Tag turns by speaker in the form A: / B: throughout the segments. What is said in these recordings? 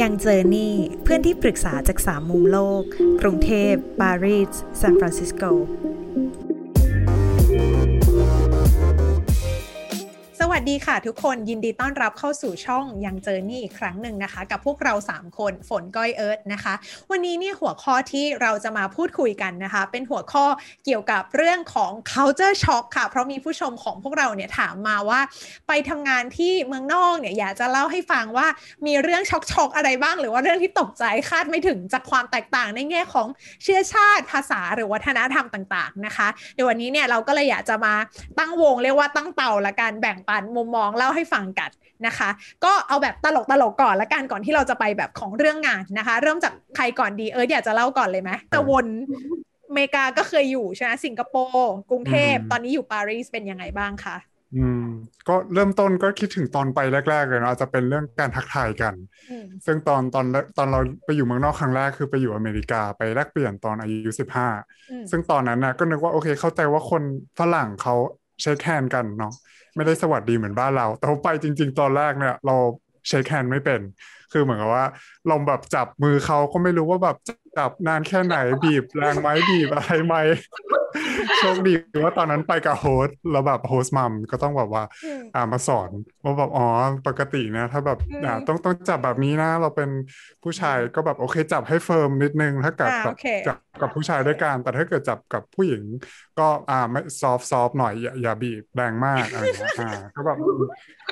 A: ยังเจอนี่เพื่อนที่ปรึกษาจากสามมุมโลก กรุงเทพปารีสซานฟรานซิสโก วัสดีค่ะทุกคนยินดีต้อนรับเข้าสู่ช่องยังเจอนี่อีกครั้งหนึ่งนะคะ กับพวกเรา 3 คนฝนก้อยเอิร์ธนะคะ วันนี้เนี่ยหัวข้อที่เราจะมาพูดคุยกันนะคะ เป็นหัวข้อเกี่ยวกับเรื่องของ culture shock ค่ะ เพราะมีผู้ชมของพวกเราเนี่ยถามมาว่า ไปทำงานที่เมืองนอกเนี่ยอยากจะเล่าให้ฟังว่ามีเรื่องช็อกช็อกอะไรบ้าง หรือว่าเรื่องที่ตกใจคาดไม่ถึงจากความแตกต่างในแง่ของเชื้อชาติภาษาหรือวัฒนธรรมต่าง ๆนะคะเดี๋ยววันนี้เนี่ยเราก็เลยอยากจะมาตั้งวงเรียกว่าตั้งเต่าละกันแบ่งปันมุมมองเล่าให้ฟังกันนะคะ ก็เอาแบบตลกตลกๆก่อนละกันก่อนที่เราจะไปแบบของเรื่องงานนะคะ เริ่มจากใครก่อนดีเอออยากจะเล่าก่อนเลยไหมแต่วนอเมริกาก็เคยอยู่ใช่ไหมสิงคโปร์กรุงเทพ
B: อืม
A: ตอนนี้อยู่ปารีสเป็นยังไงบ้างคะ
B: อืมก็เริ่มต้นก็คิดถึงตอนไปแรก ๆ เลยเนาะอาจจะเป็นเรื่องการทักทายกัน
A: อืม
B: ซึ่งตอนตอนตอนเราไปอยู่เมืองนอกครั้งแรกคือไปอยู่อเมริกาไปแลกเปลี่ยนตอนอายุสิบห้า
A: อืม
B: ซึ่งตอนนั้นน่ะก็นึกว่าโอเคเข้าใจว่าคนฝรั่งเขา shake hand กันเนาะ ไม่ได้สวัสดีเหมือนบ้านเรา แต่ไปจริง ๆ ตอนแรกเนี่ยเรา shake hand ไม่เป็น คือเหมือนกับว่าเราแบบจับมือเขาก็ไม่รู้ว่าแบบ จับนานแค่ไหนบีบแรงไหมบีบอะไรไหมโชคดีว่าตอนนั้นไปกับ host แล้วแบบ host mom ก็ต้องแบบว่า
A: อืม
B: อ่ามาสอนว่าแบบอ๋อปกตินะ ถ้าแบบ
A: อืม
B: อ่าต้องต้องจับแบบนี้นะ เราเป็นผู้ชายก็แบบโอเค จับให้ firm นิดนึงถ้าเกิด
A: อ่า
B: แบบ
A: โอเค
B: จับกับผู้ชายด้วยกันแต่ถ้าเกิดจับกับผู้หญิง ก็อ่าไม่ soft soft หน่อยอย่าอย่าบีบแรงมากอะไรอย่างเงี้ยอ่าก็แบบ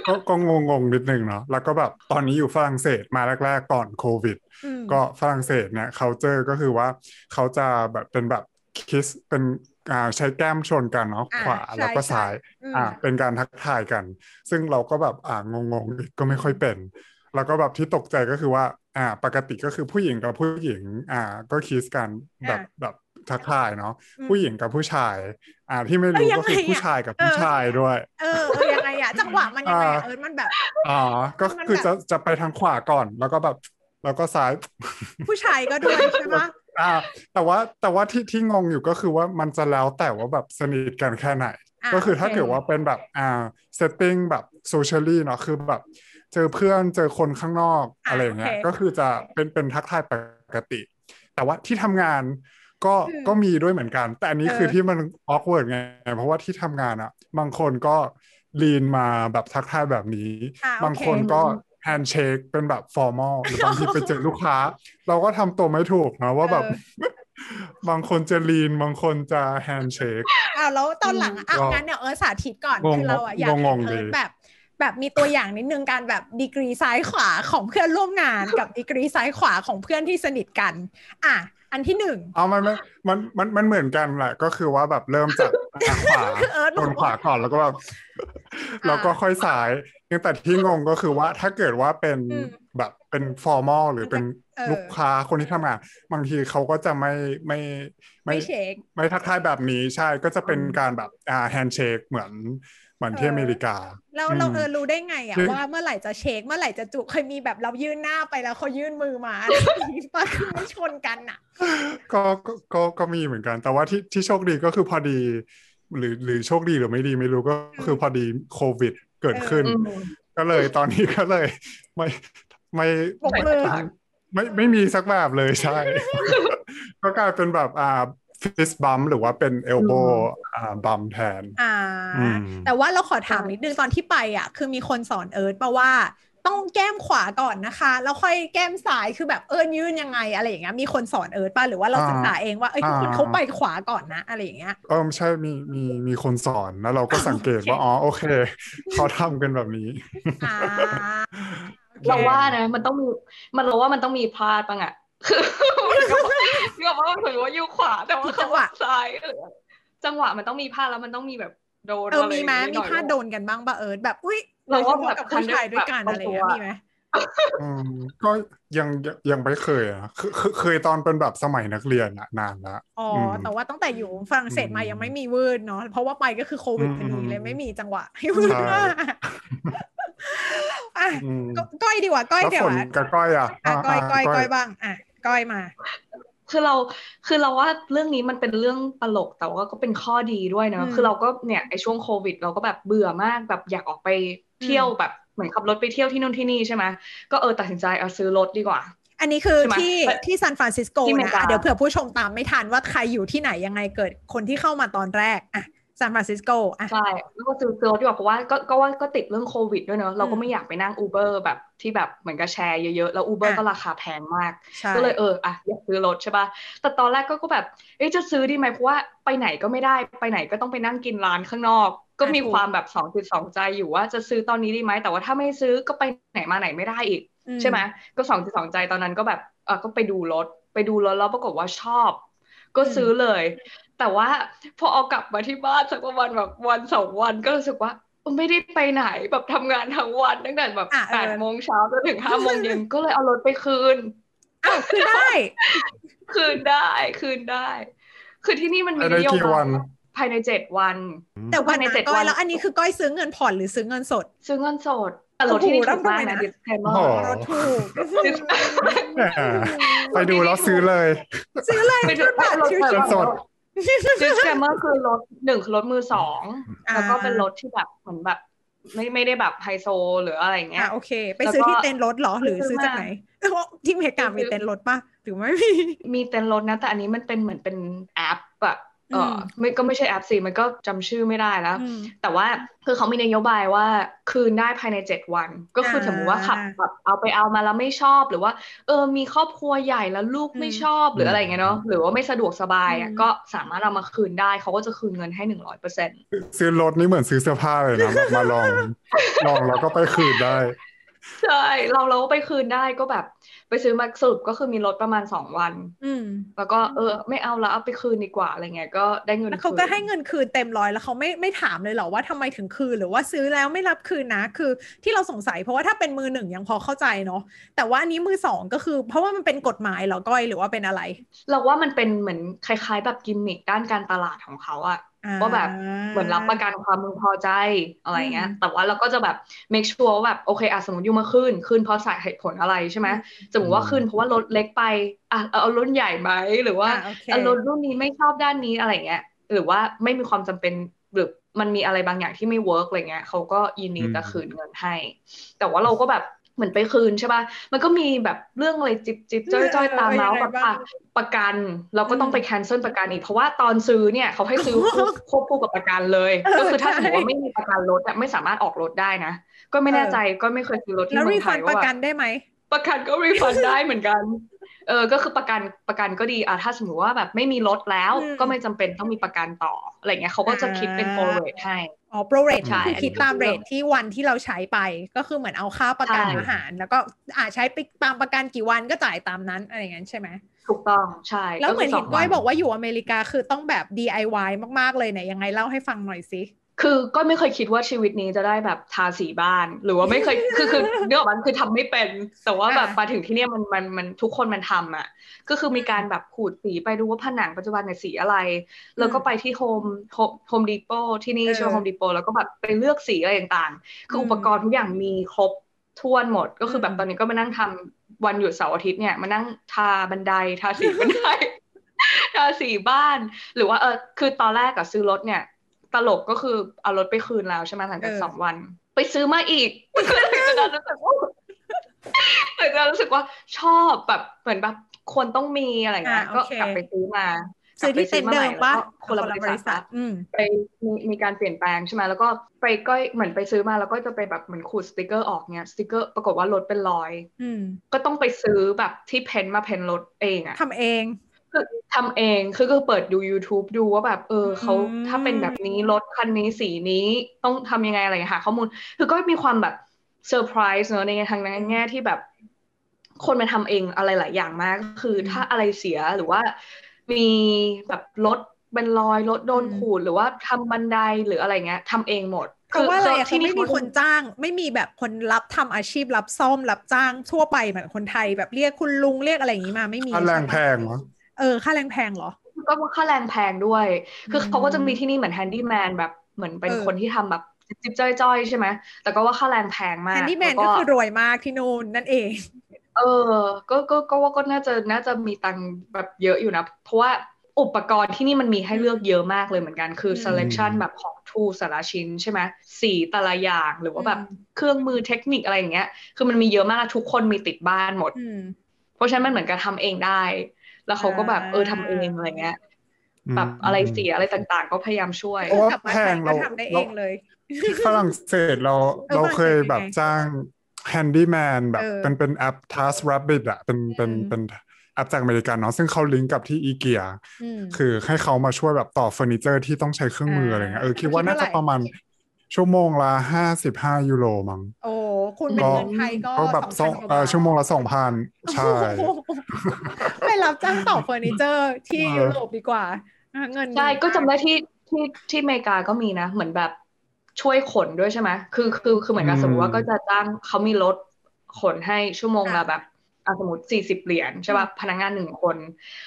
B: ก็ก็งงงๆนิดนึงเนาะแล้วก็แบบตอนนี้อยู่ฝรั่งเศสมาแรก ๆ ก่อนโควิด
A: อืม
B: ก็ฝรั่งเศสเนี่ย culture ก็คือว่าเขาจะแบบเป็นแบบคิสเป็นอ่าใช้แก้มชนกันเนาะ
A: อ่า
B: ขวา
A: ใช่
B: แล้วก็
A: ใช่
B: ซ้าย
A: อืม
B: อ่าเป็นการทักทายกัน ซึ่งเราก็แบบอ่างงๆก็ไม่ค่อยเป็น แล้วก็แบบที่ตกใจก็คือว่าอ่าปกติก็คือผู้หญิงกับผู้หญิงอ่าก็คิสกันแบบ
A: อ่า
B: แบบทักทายเนาะ
A: อืม
B: ผู้หญิงกับผู้ชาย อ่าที่ไม่
A: เอ้
B: รู้
A: ยยัง
B: ก็คือ
A: ไง
B: ผู้
A: อะ
B: ชายกับ
A: เออ
B: ผู้ชายด้วย
A: เออเออยังไงอะจังหวะมันยังไงอะ
B: อ่า
A: เออมันแบบ
B: อ๋อก็
A: มัน
B: คือ
A: แบบ
B: จะจะไปทางขวาก่อน แล้วก็แบบ แล้วก็ซ้าย
A: ผู้ชายก็ด้วยใช่ไหม
B: อ่าแต่ว่าแต่ว่าที่ที่งงอยู่ก็คือว่ามันจะแล้วแต่ว่าแบบสนิทกันแค่ไหน
A: อ่า
B: ก็คือถ้า
A: โอเค
B: เกิดว่าเป็นแบบอ่า setting แบบ socially เนาะคือแบบ เจอเพื่อนเจอคนข้างนอก
A: อ่า
B: อะไรอย่างเงี้ย
A: โอเค
B: ก็คือจะเป็นเป็นทักทายปกติ แต่ว่าที่ทำงานก็
A: อืม
B: ก็มีด้วยเหมือนกัน แต่อันนี้
A: เออ
B: คือที่มัน awkward ไง เพราะว่าที่ทำงานอะบางคนก็ lean มาแบบทักทายแบบนี้
A: อ่าโอเค
B: บางคนก็ handshake เป็นแบบ formal หรือบางทีไปเจอลูกค้า เราก็ทำตัวไม่ถูกนะว่าแบบบางคนจะ lean บางคนจะ handshake
A: อ้าวแล้วตอนหลังอะอ้าว
B: ก็
A: งั้นเดี๋ยวเออสาธิตก่อน
B: งง
A: คือเราอะงงๆอยากเห็นเออ
B: ดี
A: แบบแบบมีตัวอย่างนิดนึงการแบบดีกรีซ้ายขวาของเพื่อนร่วมงานกับดีกรีซ้ายขวาของเพื่อนที่สนิทกัน อะ อันที่หนึ่ง
B: เอามันมันมันมันมันเหมือนกันแหละ ก็คือว่าแบบเริ่มจากอะขวา
A: เออ
B: โดนขวาก่อนแล้วก็แบบแล้วก็ค่อยซ้ายยังแต่ที่งงก็คือว่าถ้าเกิดว่าเป็น
A: อืม
B: แบบเป็น formal หรือเป็น
A: เออ
B: ลูกค้าคนที่ทำงาน บางทีเขาก็จะไม่ไม่
A: ไม่ shake
B: ไม่ทักทายแบบนี้ใช่ก็จะเป็นการแบบอ่า handshake เหมือนเห มือนที่
A: เออ
B: อเมริกา
A: แล้วเรา
B: อืม
A: เออรู้ได้ไงอะ
B: คือ
A: ว่าเมื่อไหร่จะ shake เมื่อไหร่จะจุเคยมีแบบเรายื่นหน้าไปแล้วเขายื่นมือมาอะไรอย่างงี้ปะคือมันชนกันอะ
B: ก็ก็ก็ก็มีเหมือนกัน แต่ว่าที่ที่โชคดีก็คือพอดี หรือหรือโชคดีหรือไม่ดีไม่รู้ก็คือพอดีโควิดเกิดขึ้น ก็เลยตอนนี้ก็เลย ไม่ไม่
A: ปรบมือ
B: ไม่ไม่มีสักแบบเลยใช่ ก็กลายเป็นแบบอ่า ฟิสบัมหรือว่าเป็นเอลโบอ่าบัมแทน
A: อ่า
B: อืม
A: แต่ว่าเราขอถามนิดนึงตอนที่ไปอะ คือมีคนสอนเอิร์ธมาว่าต้องแก้มขวาก่อนนะคะ แล้วค่อยแก้มซ้ายคือแบบเอิร์ธยื่นยังไงอะไรอย่างเงี้ยมีคนสอนเอิร์ธป่ะหรือว่าเรา
B: อ่า
A: ศึกษาเองว่าเอ้ยทุกคน
B: อ่า
A: เขาไปขวาก่อนนะ อะไรอย่างเงี้ย
B: เออใช่มีมีมีคนสอนแล้วเราก็สังเกตว่าอ๋อโอเคเขาทำกันแบบนี้
A: อ่าโอค
C: เราว่านะ มันต้องมีมันเราว่ามันต้องมีพลาดบ้างอะ คือคือแบบว่าถือว่าอยู่ขวา แต่ว่าเขาว่าซ้ายหรือจังหวะมันต้องมีพลาดแล้วมันต้องมีแบบโดน
A: เออ
C: อะไร
A: มีไหม
C: นิ
A: มี
C: น่อย
A: พลาดโดนกันบ้างป่ะเอิร์ธแบบอุ้ย
C: เราว่า
A: โดยฉพะกับผู้ชายด้วยกัน
C: แบบ
A: อะไรอย่างเงี้ย
C: ตัว
A: มีไหม
B: อืมก็ยังยังยังไม่เคยอะเคเคเคยตอนเป็นแบบสมัยนักเรียนอะนานละ
A: อ๋ออ
B: ม
A: แต่ว่าตั้งแต่อยู่ฝรั่งเศสมา
B: อืม
A: ยังไม่มีวืดเนาะเพราะว่าไปก็คือโควิดพอดีเลย
B: อืม
A: ไม่มีจังหวะให้วืด
B: ใช่
A: มากอะ
B: อืม
A: ก็ก้อยดีกว่าก้อย
B: แล้ว
A: เดี๋ย
B: ฝ
A: วนอะ
B: กับก้อยอะ
A: อะก้อยก้อยก้อย
B: บ้าง
A: บ้างอะ ก้อยมา
C: คือเราคือเราว่าเรื่องนี้มันเป็นเรื่องตลกแต่ว่าก็เป็นข้อดีด้วยนะ
A: อืม
C: คือเราก็เนี่ยไอช่วงโควิด เราก็แบบเบื่อมากแบบอยากออกไปเที่ยว
A: อืม
C: แบบเหมือนขับรถไปเที่ยวที่นู่นที่นี่ใช่ไหมก็เออตัดสินใจเอาซื้อรถดีกว่า
A: อันนี้คือ
C: ใช่ไหม
A: ที่
C: แต่
A: ที่ซานฟรานซิสโก
C: ที่อเมริ
A: นะอะเดี๋ยวเผื่อผู้ชมตามไม่ทันว่าใครอยู่ที่ไหนยังไงเกิดคนที่เข้ามาตอนแรกอะ ซานฟรานซิสโกอะ
C: ใช่แล้วก็ซื้อซื้อรถดีกว่าเพราะว่าก็ก็ว่าก็ติดเรื่องโควิดด้วยเนอะเราก็ไม่อยากไปนั่งอูเบอร์แบบที่แบบเหมือนกับแชร์เยอะๆ แล้วอูเบอร์
A: อะ
C: ก็ราคาแพงมาก
A: ใช่
C: ก็เลยเอออะอยากซื้อรถใช่ป่ะแต่ตอนแรกก็ก็แบบเอ๊ะจะซื้อดีไหมเพราะว่าไปไหนก็ไม่ได้ไปไหนก็ต้องไปนั่งกินร้านข้างนอก ก็มีความแบบสองจุดสองใจอยู่ว่าจะซื้อตอนนี้ดีไหมแต่ว่าถ้าไม่ซื้อก็ไปไหนมาไหนไม่ได้อีก
A: อื
C: ใช่ไหมก็สองจุดสองใจตอนนั้นก็แบบเออก็ไปดูรถไปดูรถแล้วปรากฏว่าชอบ ก็ซื้อเลย แต่ว่าพอเอากลับมาที่บ้านสักประมาณแบบวันสองวันก็รู้สึกว่าเออไม่ได้ไปไหนแบบทำงานทั้งวันตั้งแต่แบบ
A: อะเออ
C: แปดโมงเช้าจนถึงห้าโมงเย็นก็เลยเอารถไปคืน
A: อ้าวคือได้
C: คืนได้คืนได้ คือที่นี่มันมี
B: ภายใน
C: นโย
B: กี่
C: บา
B: วั
C: ย
B: น
C: ภายในเจ็ดวัน
A: แต่วัน
C: ภายใน
A: นะ
C: เจ็ด
A: ก้อ
C: วั
A: ย
C: น
A: แล้วอันนี้คือก้อยซื้อเงินผ่อนหรือซื้อเงินสด
C: ซื้อเงินสดแต่รถที่นี่
A: โอ้โห
C: ถูกมาก
A: แล้วทำไม
C: นะ
A: นะ
C: disclaimer
B: โอ้โห
A: รถถูก
B: แหมไปดูแล้วซื้อเลย
A: ซื้อเลย
C: ไปดู
A: บัตร
C: รถ
A: ชิว
B: เงินสด
C: disclaimer คือรถหนึ่งคือรถมือสอง
A: อ่า
C: แล้วก็เป็นรถที่แบบเหมือนแบบไม่ไม่ได้แบบไฮโซหรืออะไร
A: ๆ
C: เงี้
A: อะ
C: ย
A: โอเค ไปซื้อ
C: แล้วก็
A: ที่เต็นท์รถเหรอหรือ
C: ซื้
A: ซื้อ
C: อมา
A: จากไหนที่อเมริกามีเต็นท์รถป่ะหรือไม่มี
C: มีเต็นท์รถนะแต่อันนี้มันเป็นเหมือนเป็นแอปอะ เอออ
A: ม
C: ไม่ก็ไม่ใช่แอปสิมันก็จำชื่อไม่ได้แล้ว
A: อืม
C: แต่ว่าคือเขามีนโยบายว่าคืนได้ภายในเจ็ดวัน ก็คือ
A: อ่า
C: สมมติว่าขับแบบเอาไปเอามาแล้วไม่ชอบหรือว่า เออมีครอบครัวใหญ่แล้วลูก
A: อืม
C: ไม่ชอบหรืออะไรเงี้ยเนาะหรือว่าไม่สะดวกสบายอะ
A: อืม
C: ก็สามารถเอามาคืนได้เขาก็จะคืนเงินให้หนึ่งร้อยเปอร์เซ็นต์
B: ซื้อรถนี่เหมือนซื้อเสื้อผ้าเลยนะแบบมาลองลองแล้วก็ไปคืนได้
C: ใช่เราเราก็ไปคืนได้ก็แบบ ไปซื้อมาสรุปก็คือมีรถประมาณสองวัน
A: อืม
C: แล้วก็เออ ไม่เอาแล้วเอาไปคืนดีกว่าอะไรเงี้ยก็ได้เงิน
A: แล้วเขา
C: คืน
A: ก็ให้เงินคืนเต็มร้อยแล้วเขาไม่ไม่ถามเลยเหรอว่าทำไมถึงคืนหรือว่าซื้อแล้วไม่รับคืนนะคือที่เราสงสัย เพราะว่าถ้าเป็นมือหนึ่งยังพอเข้าใจเนาะแต่ว่าอันนี้มือสองก็คือ เพราะว่ามันเป็นกฎหมายเหรอก้อยหรือว่าเป็นอะไร
C: เราว่ามันเป็นเหมือนคล้าย ๆ แบบกิมมิคด้านการตลาดของเขาอะ
A: อ่า
C: ว่าแบบเหมือนรับประกันความมึงพอใจอะไรเงี้ย
A: อืม
C: แต่ว่าเราก็จะแบบ make sure ว่าแบบโอเคอะสมมติ you มาขึ้น ขึ้นเพราะสาเหตุผลอะไรใช่ไหมสมมติว่าขึ้นเพราะว่ารถเล็กไปอะเอาเอารุ่นใหญ่ไหมหรือว่า
A: อ่าโอเค
C: เอารถรุ่นนี้ไม่ชอบด้านนี้อะไรเงี้ยหรือว่าไม่มีความจำเป็นหรือมันมีอะไรบางอย่างที่ไม่ work อะไรเงี้ยเขาก็ยินดีจะ
B: อืม
C: คืนเงินให้ แต่ว่าเราก็แบบ เหมือนไปคืนใช่ป่ะ มันก็มีแบบเรื่องอะไรจิบจิบจ้อยจ้อยๆตามมา
A: เออ
C: ว่า
A: ยังไง
C: แบบ
A: บ้าง
C: อะประกัน เราก็ต้องไป cancel ประกันอีก เพราะว่าตอนซื้อเนี่ยเขาให้ซื้อควบควบคู่กับประกันเลย
A: เออ
C: ก็คือถ้าสมมติ
A: ใช่
C: ว่าไม่มีประกันรถอะไม่สามารถออกรถได้นะ ก็ไม่แน่ใจก็ไม่เคยซื้อรถที่
A: แล้ว
C: เมื
A: รี
C: องไท
A: ฟัน
C: ย
A: ป
C: ว่า
A: ระ
C: แบบ
A: กันได้ไหม
C: ประกันก็รีฟันได้เหมือนกันเออก็คือประกันประกันก็ดีอะถ้าสมมติว่าแบบไม่มีรถแล้ว
A: อืม
C: ก็ไม่จำเป็นต้องมีประกันต่ออะไรเงี้ยเขาก็จะคิดเป็น
A: อ่า
C: โปรเรทให้
A: อ๋อโปรเรท
C: ใช่
A: คือคิดตามเรทที่วันที่เราใช้ไปก็คือเหมือนเอาค่าประกัน
C: ใช่
A: อาหาร แล้วก็อ่าใช้ไปตามประกันกี่วันก็จ่ายตามนั้นอะไรอย่างนั้นใช่ไหม
C: ถูกต้องใช่
A: แล้วเหมือน
C: คื
A: เห็นก้อย
C: สง
A: บ
C: วั
A: อกว่าอยู่อเมริกาคือต้องแบบ DIY มากๆเลยเนี่ยยังไงเล่าให้ฟังหน่อยสิ
C: คือก็ไม่เคยคิดว่าชีวิตนี้จะได้แบบทาสีบ้าน หรือว่าไม่เคยคือคือเรื่องมันคือทำไม่เป็น แต่ว่าแบบ
A: อะ
C: มาถึงที่เนี่ยมันมันมันทุกคนมันทำอะ ก็คือมีการแบบขูดสีไปดูว่าผนังปัจจุบันเนี่ยสีอะไร แล้วก็ไปที่ Home Home Home Depot ที่นี่
A: เออ
C: ใช่ไหม Home Depot แล้วก็แบบไปเลือกสีอะไรต่างๆ คืออุปกรณ์ทุกอย่างมีครบถ้วนหมด ก็คือแบ
A: อื
C: บ
A: ม
C: ตอนนี้ก็มานั่งทำวันหยุดเสาร์อาทิตย์เนี่ยมานั่งทาบันไดทาสีบันไดทาสีบ้าน หรือว่าเออคือตอนแรกอะซื้อรถเนี่ย ตลกก็คือเอารถไปคืนแล้วใช่ไหมหลังจาก
A: เออ
C: สองวัน ไปซื้อมาอีกหลังจากนั้นรู้สึกว่าหลังจากนั้นรู้สึกว่าชอบแบบเหมือนแบบควรต้องมีอะไรเงี้ย
A: อ่า
C: ก็
A: โอเค
C: กลับไปซื้อมา
A: ซื้อที่เต็นท์เดิมปะ
C: คนละบริษัท
A: อืม
C: ไปมีมีการเปลี่ยนแปลงใช่ไหมแล้วก็ไปก็เหมือนไปซื้อมาแล้วก็จะไปแบบเหมือนขูดสติกเกอร์ออกเนี่ยสติกเกอร์ปรากฏว่ารถเป็นรอย
A: อืม
C: ก็ต้องไปซื้อแบบที่ paint มา paint รถเองอะ
A: ทำเอง
C: คือ ทำเองคือก็เปิดดู YouTube ดูว่าแบบ เออเขา
A: อืม
C: ถ้าเป็นแบบนี้รถคันนี้สีนี้ต้องทำยังไงอะไรอย่างเงี้ยหาข้อมูล คือก็มีความแบบเซอร์ไพรส์เนอะในทางนั้นแง่ที่แบบ คนมาทำเองอะไรหลายอย่างมากก็คือถ้าอะไรเสียหรือว่ามีแบบรถเป็นรอยรถโดนขูดหรือว่าทำบันไดหรืออะไรเงี้ยทำเองหมด
A: เพราะว่าอะไรอะ
C: ที่
A: เขา
C: นี่
A: ไม่มีคนจ้าง ไม่มีแบบคนรับทำอาชีพรับซ่อมรับจ้างทั่วไปเหมือนคนไทยแบบเรียกคุณลุงเรียกอะไรอย่างนี้มาไม่มี
B: ค่าแรง
A: ใช่ปะ
B: แพงเหรอ
A: เออค่าแรงแพงเหรอ
C: ก็ค่าแรงแพงด้วย คือ
A: อืม
C: เขาก็จะมีที่นี่เหมือน handyman แบบเหมือนเป็น
A: เออ
C: คนที่ทำแบบจิ๊บๆจ๊อยๆ ใช่ไหม แต่ก็ว่าค่าแรงแพงมาก
A: แฮนดี้แมน
C: ล้ว
A: ก็คือรวยมากที่นู่นนั่นเอง
C: เออ ก็ก็ก็ว่าก็น่าจะน่าจะมีตังค์แบบเยอะอยู่นะ เพราะว่าอุปกรณ์ที่นี่มันมีให้เลือกเยอะมากเลยเหมือนกัน คือ
A: อืม
C: selection แบบของทูสารชิ้นใช่ไหมสีแต่ละอย่างหรือว่าแบบ
A: อืม
C: เครื่องมือเทคนิคอะไรอย่างเงี้ย คือมันมีเยอะมากทุกคนมีติดบ้านหมด
A: อืม
C: เพราะฉะนั้นมันเหมือนกับทำเองได้ แล้วเขาก็แบบ
A: อ่า
C: เออทำเองอะไรเงี้ยแบบอะไรเสียอะไรต่างๆ ก็พยายามช่วย
B: เพราะว่า
A: กลับมา
B: แพ
A: ไท
B: ง
A: ยก็
B: เรา
A: ทำได้เองเลย
B: ที่ฝรั่งเศสเรา
A: เออ
B: เราเคย
A: ฝรั่งเศส
B: แบบ
A: เป็นไง
B: จ้าง handyman แบบ
A: เออ
B: เป็นเป็นแอป Task Rabbit อะเป็นเป็น
A: อืม
B: เป็นแอปจากอเมริกันเนาะซึ่งเขาลิงก์กับที่อีเกีย
A: อืม
B: คือให้เขามาช่วยแบบต่อเฟอร์นิเจอร์ที่ต้องใช้เครื่องมืออะไรเงี้ยเออคิดว่าน่าจะประมาณ ชั่วโมงละห้าสิบห้ายูโรมั้ง
A: โอ้คูณเป็น
B: ก็
A: เงินไทยก็
B: ก็แบบสอง
A: 2,000กว่า
B: เออบา
A: ท
B: ชั่วโมงละสองพันใช่
A: โอ้โหไปรับจ้างต่อเฟอร์นิเจอร์ที่
B: เออ
A: ยุโรปดีกว่าอะเงิน
C: ใช่
A: ดี
C: ก็จำ
A: มา
C: ได้ที่ที่ที่อเมริกาก็มีนะ เหมือนแบบช่วยขนด้วยใช่ไหมคือคือคือเหมือนกับ
B: อืม
C: สมมติว่าก็จะจ้างเขามีรถขนให้ชั่วโมงละแบบอะ สมมติสี่สิบเหรียญใช่ป่ะพนักงานหนึ่งคน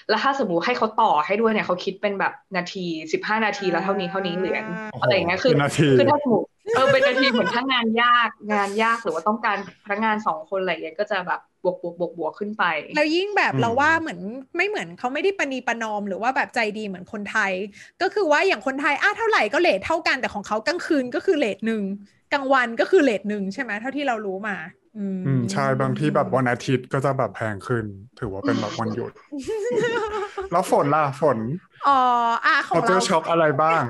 C: แล้วถ้าสมมติให้เขาต่อให้ด้วยเนี่ยเขาคิดเป็นแบบนาทีสิบห้านาทีแล้วเท่านี้เท่านี้เหรียญ
B: โอ้โห
C: อะไรอย่างเงี้ยคือ
B: เป็นนาที
C: คือถ้าสมมติเออเป็นนาทีเหมือนถ้างานยากงานยากหรือว่าต้องการพนักงานสองคนอะไรอย่างเงี้ยก็จะแบบบวกบวกบวกบวกขึ้นไป
A: แล้วยิ่งแบบ
B: อืม
A: เราว่าเหมือนไม่เหมือนเขาไม่ได้ประนีประนอมหรือว่าแบบใจดีเหมือนคนไทย ก็คือว่าอย่างคนไทยอะเท่าไหร่ก็ rate เท่ากันแต่ของเขากลางคืนก็คือ rate หนึ่งกลางวันก็คือ rate หนึ่งใช่ไหมเท่าที่เรารู้มา อืม
B: อืมใช่บางที่แบบวันอาทิตย์ก็จะแบบแพงขึ้น ถือว่าเป็นแบบวันหยุด แล้วฝนล่ะฝน
A: อ๋ออะของ
B: เขาเจ
A: เรา
B: อช็อกอะไรบ้าง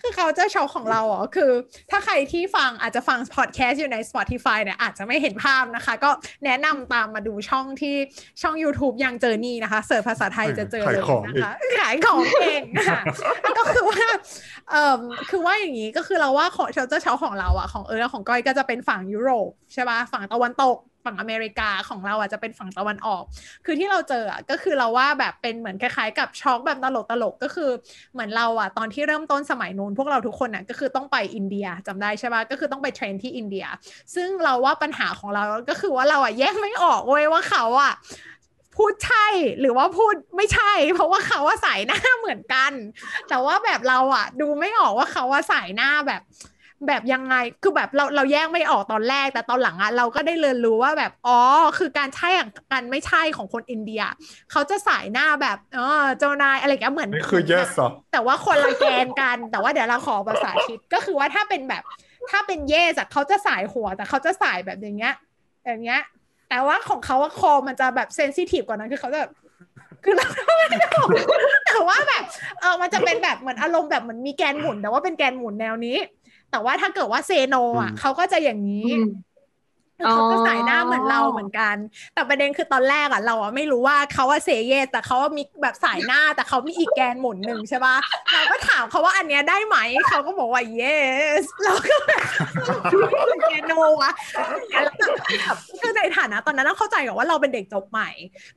A: คือเขาจะช็อกของเราอ๋อคือ ถ้าใครที่ฟังอาจจะฟังพอดแคสต์อยู่ใน Spotify เนี่ยอาจจะไม่เห็นภาพนะคะ ก็แนะนำตามมาดูช่องที่ช่อง YouTube ยังเจอนี่นะคะ search ภาษาไทยจะเจอเลย
B: ขายของอี
A: นะ
B: ก
A: คะ ขายของเองค่ะก็คือว่าเอ่อคือว่าอย่างนี้ก็คือเราว่าของเชลเจอร์เชาของเราอะของเออของก้อยก็จะเป็นฝั่งยุโรปใช่ป่ะฝั่งตะวันตก ฝั่งอเมริกาของเราอะจะเป็นฝั่งตะวันออก คือที่เราเจออะก็คือเราว่าแบบเป็นเหมือนคล้ายๆ กับช็อกแบบตลกตลกๆก็คือเหมือนเราอะตอนที่เริ่มต้นสมัยนู้นพวกเราทุกคนอะก็คือต้องไปอินเดียจำได้ใช่ปะก็คือต้องไป train ที่อินเดีย ซึ่งเราว่าปัญหาของเราก็คือว่าเราอะแยกไม่ออกเว้ยว่าเขาอะพูดใช่หรือว่าพูดไม่ใช่ เพราะว่าเขาว่าสายหน้าเหมือนกัน แต่ว่าแบบเราอะ ดูไม่ออกว่าเขาว่าสายหน้าแบบ แบบยังไงคือแบบเราเราแยกไม่ออกตอนแรกแต่ตอนหลังอะเราก็ได้เรียนรู้ว่าแบบอ๋อคือการใช่กันไม่ใช่ของคนอินเดีย เขาจะสายหน้าแบบเออเจ้านายอะไรอย่างเงี้ยเหมือน
B: นี่คือ yes เหรอ
A: แต่ว่าคนละแกนกัน แต่ว่าเดี๋ยวเราขอภาษาชิดก็คือว่าถ้าเป็นแบบถ้าเป็นเยสอะเขาจะสายหัวแต่เขาจะสายแบบอย่างเงี้ยอย่างเงี้ย แต่ว่าของเขาว่าคอมันจะแบบเซนซิทีฟกว่านั้นคือเขาจะแบบคือเราไม่ได้บอกแต่ว่าแบบเออมันจะเป็นแบบเหมือนอารมณ์แบบเหมือนมีแกนหมุนแต่ว่าเป็นแกนหมุนแนวนี้ แต่ว่าถ้าเกิดว่าเซโนอะ
B: อืม
A: เขาก็จะอย่างนี้
C: อืม
A: คือ เขาจะสายหน้า
C: อ๋อ
A: เหมือนเราเหมือนกัน แต่ประเด็นคือตอนแรกอะเราอะไม่รู้ว่าเขาว่าเซเยสแต่เขาว่ามีแบบสายหน้าแต่เขามีอีกแกนหมุนหนึ่งใช่ปะเราก็ถามเขาว่าอันเนี้ยได้ไหมเขาก็บอกว่า yes เราก็แบบแกนโนวะคือในฐานะตอนนั้นเราเข้าใจก่อนว่าเราเป็นเด็กจบใหม่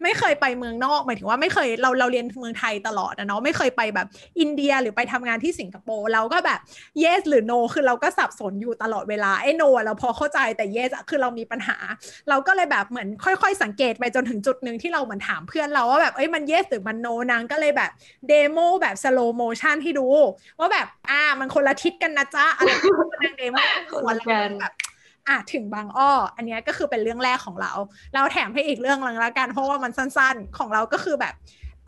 A: ไม่เคยไปเมืองนอกหมายถึงว่าไม่เคยเราเราเรียนเมืองไทยตลอดนะเนาะไม่เคยไปแบบอินเดียหรือไปทำงานที่สิงคโปร์เราก็แบบ yes หรือ no คือเราก็สับสนอยู่ตลอดเวลาไอ้ no อะเราพอเข้าใจแต่ yes อะคือเรามีปัญหา เราก็เลยแบบเหมือนค่อย ๆ สังเกตไปจนถึงจุดหนึ่งที่เราเหมือนถามเพื่อนเราว่าแบบเอ้ยมัน yes หรือมัน no นางก็เลยแบบdemo แบบ slow motion ให้ดู ว่าแบบอ่ามันคนละทิศกันนะจ๊ะอะไรนาง demo
C: คนละกัน
A: แบบอะถึงบางอ้อ อันนี้ก็คือเป็นเรื่องแรกของเรา เราแถมให้อีกเรื่องนึงแล้วกันเพราะว่ามันสั้นๆ ของเราก็คือแบบ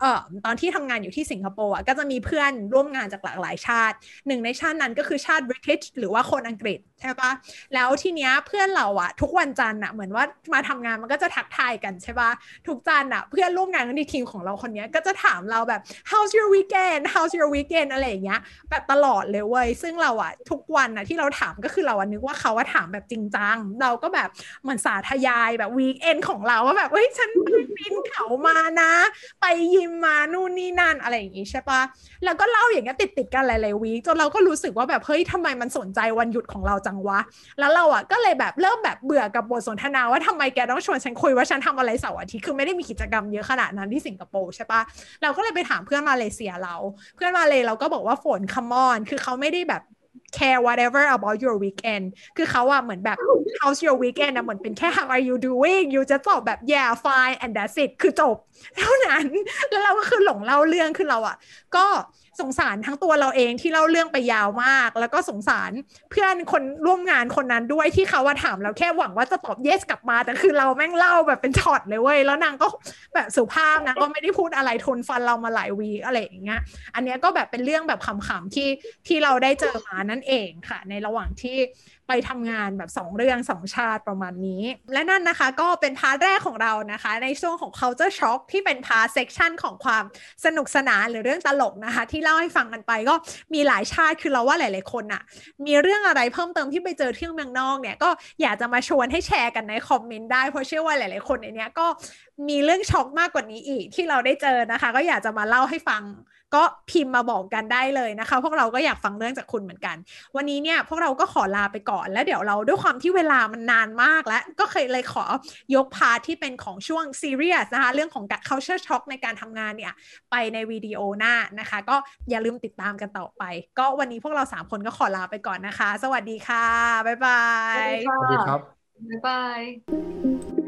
A: เอ่อตอนที่ทำงานอยู่ที่สิงคโปร์อะก็จะมีเพื่อนร่วมงานจากหลากหลายชาติ หนึ่งในชาตินั้นก็คือชาติบริ i ิชหรือว่าคนอังกฤษใช่ปะแล้วทีเนี้ยเพื่อนเราอะทุกวันจันทร์อะเหมือนว่ามาทำงานมันก็จะทักทายกันใช่ปะทุกจันทร์อะเพื่อนร่วมงานในทีมของเราคนเนี้ยก็จะถามเราแบบ how's your weekend how's your weekend อะไรอย่างเงี้ยแบบตลอดเลยเว้ยซึ่งเราอะทุกวันอะที่เราถามก็คือเราอะนึกว่าเขาว่าถามแบบจริงจังเราก็แบบเหมือนสาธยายแบบ weekend ของเราว่าแบบเฮ้ยฉันไปปีนเขามานะ ไปยิมมานู่นนี่นั่นอะไรอย่างงี้ใช่ปะแล้วก็เล่าอย่างเงี้ยติดติดๆกันหลายๆวีคจนเราก็รู้สึกว่าแบบเฮ้ยทำไมมันสนใจวันหยุดของเราจังวะ แล้วเราอะก็เลยแบบเริ่มแบบเบื่อกับบทสนทนาว่าทำไมแกต้องชวนฉันคุยว่าฉันทำอะไรเสาร์อาทิตย์คือไม่ได้มีกิจกรรมเยอะขนาดนั้นที่สิงคโปร์ใช่ปะเราก็เลยไปถามเพื่อนมาเลเซียเรา เพื่อนมาเลยเราก็บอกว่าฝน come on คือเขาไม่ได้แบบ care whatever about your weekend คือเขาอะเหมือนแบบ how's your weekend อะเหมือนเป็นแค่ how are you doing อยู่จะตอบแบบ yeah fine and that's it คือจบ เท่านั้น แล้วเราก็คือหลงเล่าเรื่องคือเราอะก็สงสารทั้งตัวเราเองที่เล่าเรื่องไปยาวมาก แล้วก็สงสารเพื่อนคนร่วมงานคนนั้นด้วยที่เขาว่าถามเราแค่หวังว่าจะตอบ yes กลับมา แต่คือเราแม่งเล่าแบบเป็นช็อตเลยเว้ย แล้วนางก็แบบสุภาพนะก็ไม่ได้พูดอะไรทนฟังเรามาหลายวีอะไรอย่างเงี้ย อันเนี้ยก็แบบเป็นเรื่องแบบขำๆที่ที่เราได้เจอมานั่นเองค่ะ ในระหว่างที่ไปทำงานแบบ 2 เรื่อง 2 ชาติประมาณนี้ และนั่นนะคะก็เป็น part แรกของเรานะคะ ในช่วงของ culture shock ที่เป็น part section ของความสนุกสนานหรือเรื่องตลกนะคะที่เล่าให้ฟังกันไป ก็มีหลายชาติคือเราว่าหลาย ๆ คนอะมีเรื่องอะไรเพิ่มเติมที่ไปเจอที่เมืองนอกเนี่ยก็อยากจะมาชวนให้แชร์กันในคอมเมนต์ได้เพราะเชื่อว่าหลาย ๆ คนในนี้ก็มีเรื่องช็อกมากกว่านี้อีกที่เราได้เจอนะคะ ก็อยากจะมาเล่าให้ฟัง ก็พิมพ์มาบอกกันได้เลยนะคะ พวกเราก็อยากฟังเรื่องจากคุณเหมือนกัน วันนี้เนี่ยพวกเราก็ขอลาไปก่อนแล้วเดี๋ยวเราด้วยความที่เวลามันนานมากแล้ว ก็เคยเลยขอยกพาที่เป็นของช่วงซีเรียสนะคะ เรื่องของ culture shock ในการทำงานเนี่ยไปในวิดีโอหน้านะคะ ก็อย่าลืมติดตามกันต่อไป ก็วันนี้พวกเราสามคนก็ขอลาไปก่อนนะคะ สวัสดีค่ะ บ๊ายบาย
B: สวัสดีครับ
C: บ๊ายบาย